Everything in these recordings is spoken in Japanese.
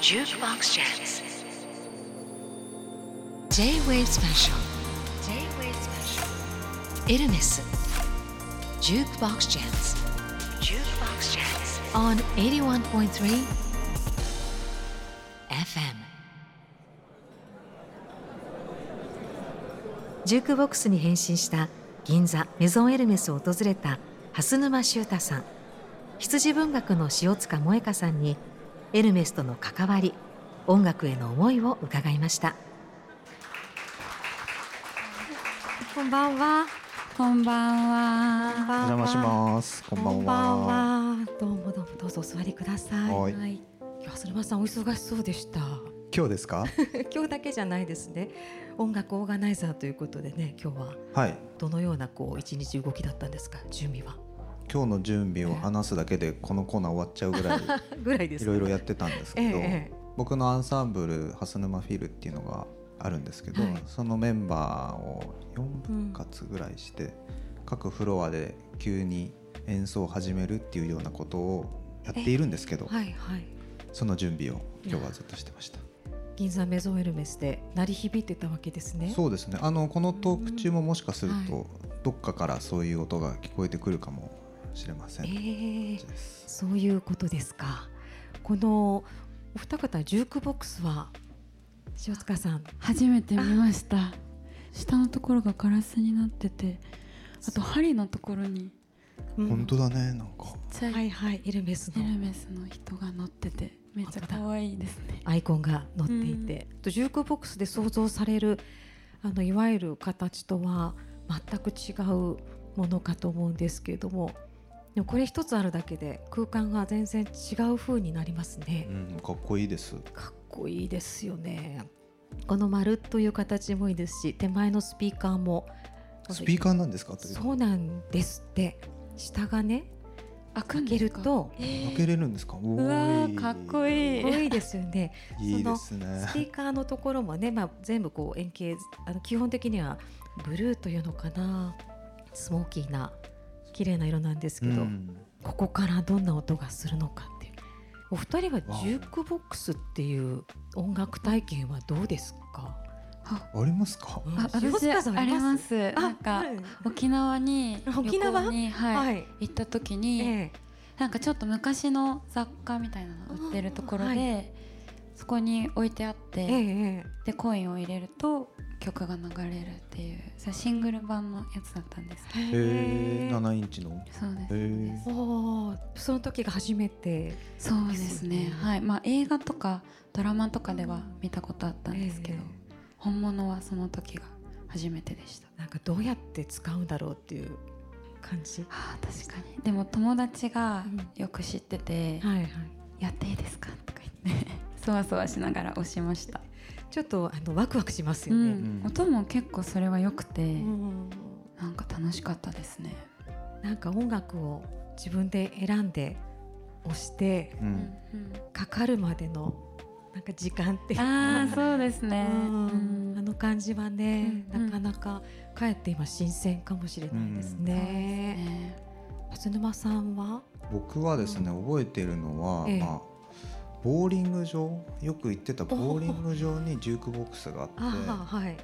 Jukebox Jams J-Wave Special J-Wave Special エルメス Jukebox Jams Jukebox Jams on 81.3 FM ジュークボックスに変身した銀座メゾンエルメスを訪れた蓮沼修太さん羊文学の塩塚萌香さんにエルメスとの関わり音楽への思いを伺いましたこんばんはこんばんは。お邪魔します。こんばんは。どうもどうもどうぞお座りくださいはいはい。いや蓮沼さんお忙しそうでした今日ですか？今日だけじゃないですね音楽オーガナイザーということでね今日ははい。どのようなこう一日動きだったんですか？準備は今日の準備を話すだけでこのコーナー終わっちゃうぐらい ぐらいですいろいろやってたんですけど、ええ僕のアンサンブル蓮沼フィルっていうのがあるんですけど、はい。そのメンバーを4分割ぐらいして、各フロアで急に演奏を始めるっていうようなことをやっているんですけど、はいはい。その準備を今日はずっとしてました。銀座メゾンエルメスで鳴り響いてたわけですね。そうですね。あのこのトーク中ももしかすると、はどっかからそういう音が聞こえてくるかもしれません。ええです。そういうことですか。このお二方ジュークボックスは塩塚さん。初めて見ました。下のところがガラスになってて、あと針のところに。うん。本当だねなんか。はい。いはいエルメスの。エルメスの人が乗ってて、めっちゃ可愛いですね。アイコンが載っていて、とジュークボックスで想像されるあのいわゆる形とは全く違うものかと思うんですけれどもでもこれ一つあるだけで空間が全然違う風になりますねう。んかっこいいです。かっこいいですよね。この丸という形もいいですし手前のスピーカーもスピーカーなんですか？そうなんですって下がね開く開け。るとえー開けれるんですか？ううわーかっこいい。かっこいいですよね。いいですねス。ピーカーのところもね、まあ、全部こう円形あの基本的にはブルーというのかなスモーキーな綺麗な色なんですけど、うん。ここからどんな音がするのかっていう。お二人はジュークボックスっていう音楽体験はどうですか、あ、ありますか？うん。ああります？あなんかはい。沖縄に沖縄？にはい、はい。行った時に、えなんかちょっと昔の雑貨みたいなの売ってるところで、はそこに置いてあって、えええでコインを入れると曲が流れるっていうそれシングル版のやつだったんですけえへえ、七インチの？どそうです。おー。その時が初めてそうですね。はい。まあ映画とかドラマとかでは見たことあったんですけど、え。本物はその時が初めてでした。なんかどうやって使うんだろうっていう感じ？あー確かに。でも友達がうん。よく知っててはいはい「やっていいですか?」とか言ってそわそわしながら押しました、ちょっとあのワクワクしますうよね、ん、音も結構それは良くて、うん。なんか楽しかったですね、なんか音楽を自分で選んで押してう。うんんかかるまでのなんか時間っていうかああそうですね、うん。うん。あの感じはね、うんなかなかかえって今新鮮かもしれないですね。ね。蓮沼さんは、僕はですね覚えているのは、ええ。まあボーリング場？よく行ってたボーリング場にジュークボックスがあって。はい。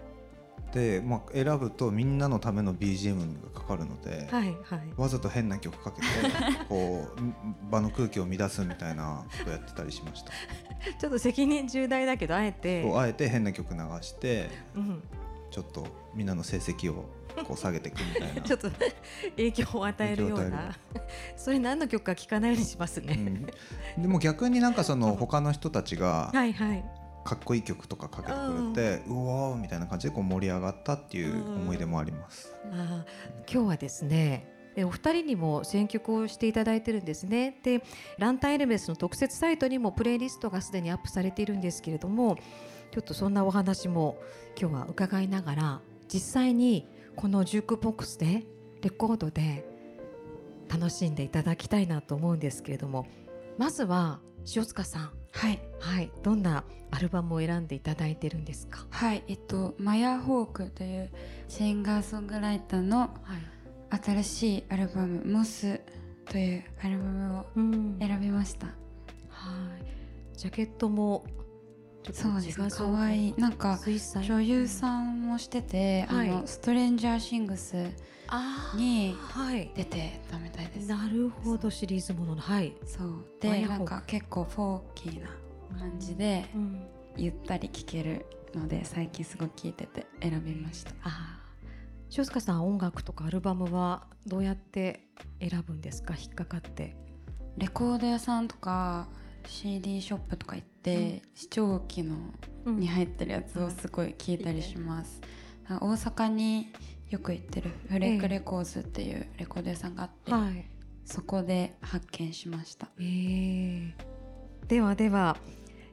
で、まあ、選ぶとみんなのための BGM がかかるので、はいはい。わざと変な曲かけて こう場の空気を乱すみたいなことやってたりしました。ちょっと責任重大だけどあえて、あえて変な曲流してうん、ちょっとみんなの成績をこう下げていくみたいな。ちょっと影響を与えるような。それ何の曲か聞かないようにしますね。うん、でも逆になんかその他の人たちがはいはい。かっこいい曲とかかけてくれて、うわーみたいな感じでこう盛り上がったっていう思い出もあります。あー今日はですねでお二人にも選曲をしていただいてるんですね。でランタンエルメスの特設サイトにもプレイリストがすでにアップされているんですけれどもちょっとそんなお話も今日は伺いながら実際にこのジュークボックスでレコードで楽しんでいただきたいなと思うんですけれどもまずは塩塚さん。はい。はい。どんなアルバムを選んでいただいてるんですか？はい。えっとマヤ・ホークというシンガーソングライターのはい、新しいアルバム「モス」というアルバムをうん。選びました。はい。ジャケットもそうです。ね可愛い。なんか女優さんもしてて、はい。あのストレンジャーシングスにはい。出てたみたいです。なるほど。シリーズもののはい、そう。でなんか結構フォーキーな感じでうん、ゆったり聴けるので最近すごく聴いてて選びました。あー。塩塚さん音楽とかアルバムはどうやって選ぶんですか？引っかかって。レコード屋さんとか CD ショップとか行って、試聴機のに入ってるやつをすごい聞いたりします、大阪によく行ってる FLAKE RECORDS っていうレコード屋さんがあって、はい。そこで発見しました。え。ーではでは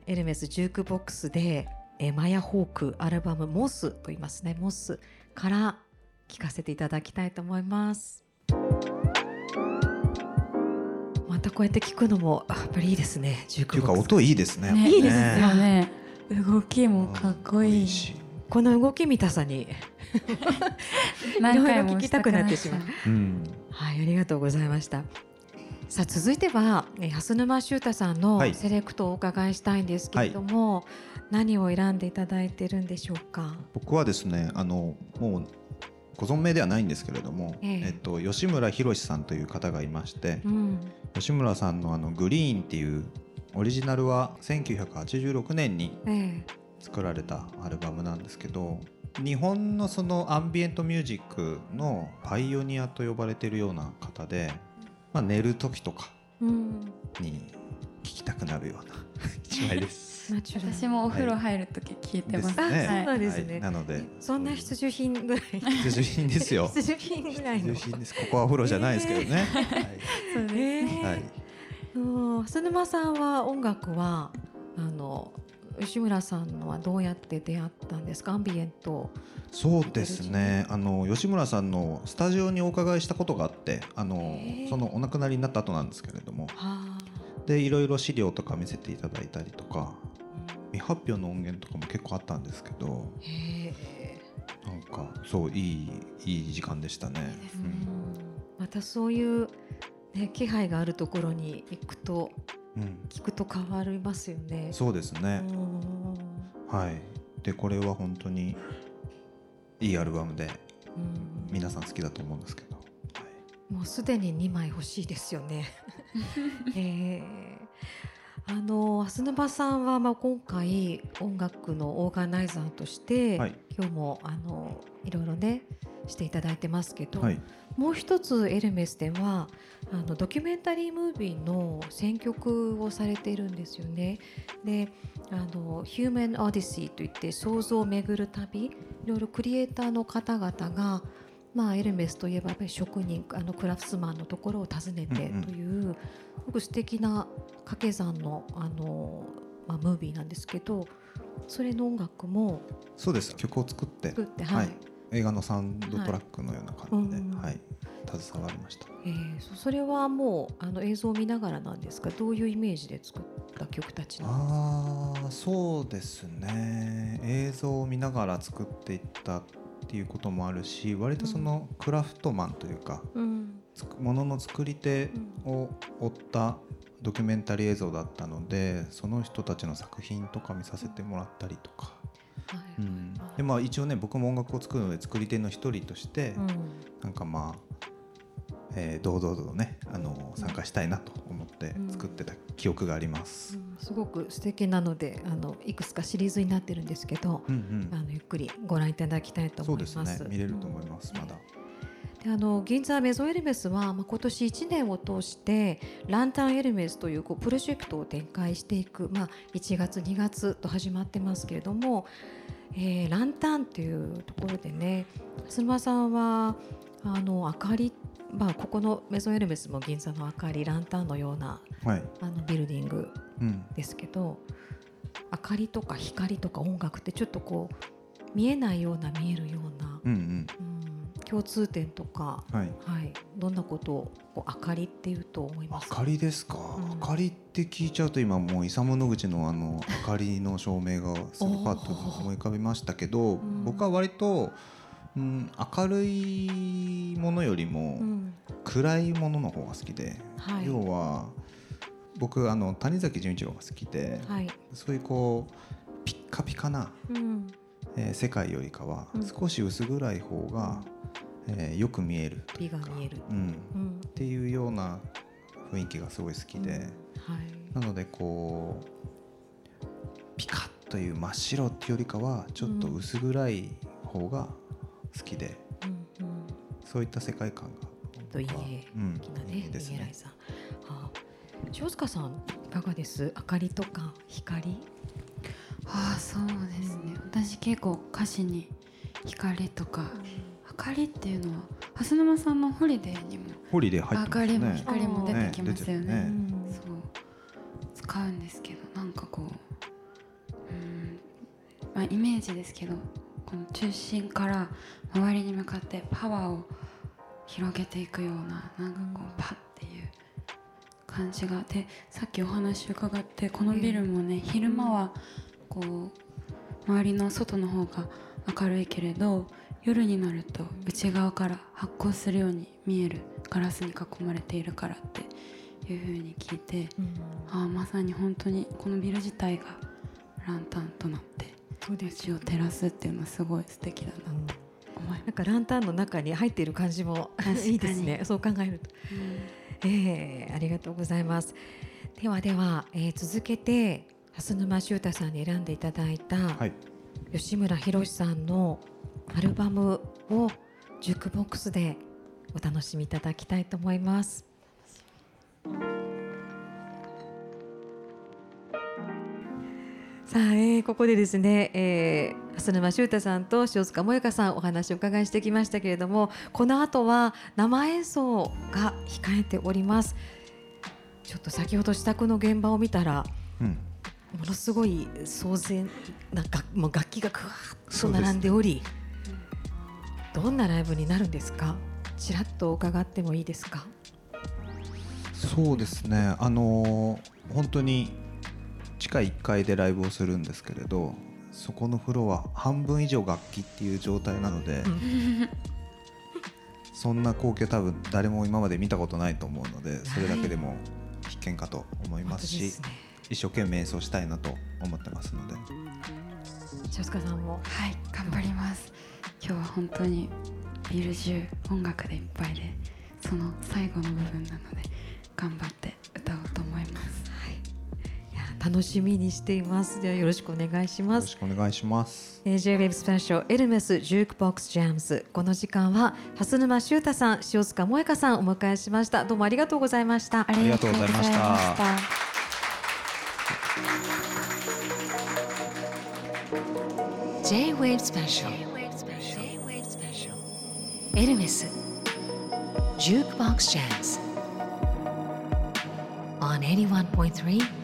エルメスジュークボックスで、えー Maya Hawke アルバム「MOSS」と言いますね「MOSS」から聴かせていただきたいと思いますたこうやって聞くのもあやっぱりいいですねっていうか音いいですねねいいですねよね。動きもかっこいい。しこの動き見たさに 何回もいろいろ聞きたくなってしまう。はい、ありがとうございました。さあ続いてはえー蓮沼修太さんのはい。セレクトをお伺いしたいんですけれども、何を選んでいただいてるんでしょうか？僕はですねあのもうご存命ではないんですけれども、ええ。えっと、吉村博さんという方がいまして、うん、吉村さんのあのグリーンっていうオリジナルは1986年にえ作られたアルバムなんですけど日本のそのアンビエントミュージックのパイオニアと呼ばれているような方で、まあ、寝る時とかに聴きたくなるような 一枚です。私もお風呂入る時聞いてます、あですね。そうなんですねはいなのでそんな必需品ぐらい。必需品ですよ。必需品ぐらいの。必需品です。ここはお風呂じゃないですけどね。そうですええはい。はい。うん蓮沼さんは音楽はあの吉村さんのはどうやって出会ったんですか？アンビエント。そうですね。あの吉村さんのスタジオにお伺いしたことがあって、あのそのお亡くなりになった後なんですけれども、はあ。でいろいろ資料とか見せていただいたりとか、未発表の音源とかも結構あったんですけど。なんかそういいいい時間でしたね。またそういう、ね、気配があるところに行くとうん、聞くと変わりますよね。そうですね。うんはい。でこれは本当にいいアルバムでうん皆さん好きだと思うんですけど。はいもうすでに2枚欲しいですよね。えーあの蓮沼さんはまあ今回音楽のオーガナイザーとして、はい今日もあのいろいろねしていただいてますけど、はい。もう一つエルメスではあのドキュメンタリームービーの選曲をされているんですよね。であの「ヒューマン・オディシー」といって想像を巡る旅いろいろクリエイターの方々が、まあ、エルメスといえばやっぱり職人あのクラフトスマンのところを訪ねてうんうん。という、すごく素敵な掛け算のあの、まあ、ムービーなんですけどそれの音楽もそうです。曲を作って。作って、ははい。い映画のサウンドトラックのような感じで、うんはい、携わりました。えーそそれはもうあの映像を見ながらなんですか？どういうイメージで作った曲たちなんですか？ああ、そうですね。映像を見ながら作っていったっていうこともあるし、割とそのクラフトマンというか、うん。ものの作り手を追ったドキュメンタリー映像だったので、その人たちの作品とか見させてもらったりとか。はい。うん、でまあ一応ね僕も音楽を作るので作り手の一人として、うん。なんかまあ、えー堂々とねあの参加したいなと思って作ってた記憶があります。うんすごく素敵なのであのいくつかシリーズになってるんですけど、うんうんあのゆっくりご覧いただきたいとそう思います。ですね見れると思います、うんまだ。であの銀座メゾエルメスは、まあ、今年1年を通してランタンエルメスというこうプロジェクトを展開していく、まあ、1月2月と始まってますけれども、えーランタンというところでね須磨さんはあの明かり、まあ、ここのメゾエルメスも銀座の明かりランタンのようなはい、あのビルディングうん、ですけど明かりとか光とか音楽ってちょっとこう見えないような見えるような、うんうん、共通点とかうんはい。はい、どんなことをこう明かりっていうと思います？明かりですか、ん。明かりって聞いちゃうと今もうイサム・ノグチのあの明かりの照明がすごいパッと思い浮かびましたけど、ん。僕は割と、うん、明るいものよりもうん。暗いものの方が好きで、はい。要は僕あの谷崎潤一郎が好きで、はい。そういうこうピッカピカな、うん。えー世界よりかはうん。少し薄暗い方が、えーよく見える美が見える。うん、うん。っていうような雰囲気がすごい好きで、はい。なのでこうピカッという真っ白っていうよりかはちょっと薄暗い方が好きで、うんうん。そういった世界観が。といい僕はうん。好きなねいいですね。さん。あ。塩塚さんいかがです？明かりとか光？ああそうですね。私結構歌詞に光とか明かりっていうのは蓮沼さんの HOLIDAY にも HOLIDAY 入ってますね。明かりも光も出てきますよね。ねうんそう。使うんですけどなんかこううん。まあイメージですけどこの中心から周りに向かってパワーを広げていくようななんかこうパッっていう感じがでさっきお話伺ってこのビルもね昼間はこう周りの外の方が明るいけれど夜になると内側から発光するように見えるガラスに囲まれているからっていう風に聞いてうん。ああまさに本当にこのビル自体がランタンとなってそうです街を照らすっていうのはすごい素敵だなうんって思います。なんかランタンの中に入っている感じもいいですね。そう考えると。ええありがとうございます。ではでは、えー続けて蓮沼修太さんに選んでいただいた、はい吉村博さんのアルバムをジュークボックスでお楽しみいただきたいと思います。さあ、えーここでですね、えー、蓮沼修太さんと塩塚萌香さんお話をお伺いしてきましたけれどもこの後は生演奏が控えております。ちょっと先ほど支度の現場を見たらうん、ものすごい騒然な楽もう楽器がぐわっと並んでおりどんなライブになるんですか？ちらっと伺ってもいいですか？そうですね。あのー本当に地下1階でライブをするんですけれどそこのフロア半分以上楽器っていう状態なので、そんな光景多分誰も今まで見たことないと思うのでそれだけでも必見かと思いますし、本当ですね一生懸命演奏したいなと思ってますので。塩塚さんもはい頑張ります。今日は本当にビル中音楽でいっぱいでその最後の部分なので頑張って歌おうと楽しみにしていますではよろしくお願いしますよろしくお願いします。J-WAVE スペシャルエルメスジュークボックスジャムズこの時間は蓮沼修太さん塩塚萌香さんお迎えしましたどうもありがとうございましたありがとうございましたありがとうございました J-Wave Special. Erumis. Jukebox Jams. On 81.3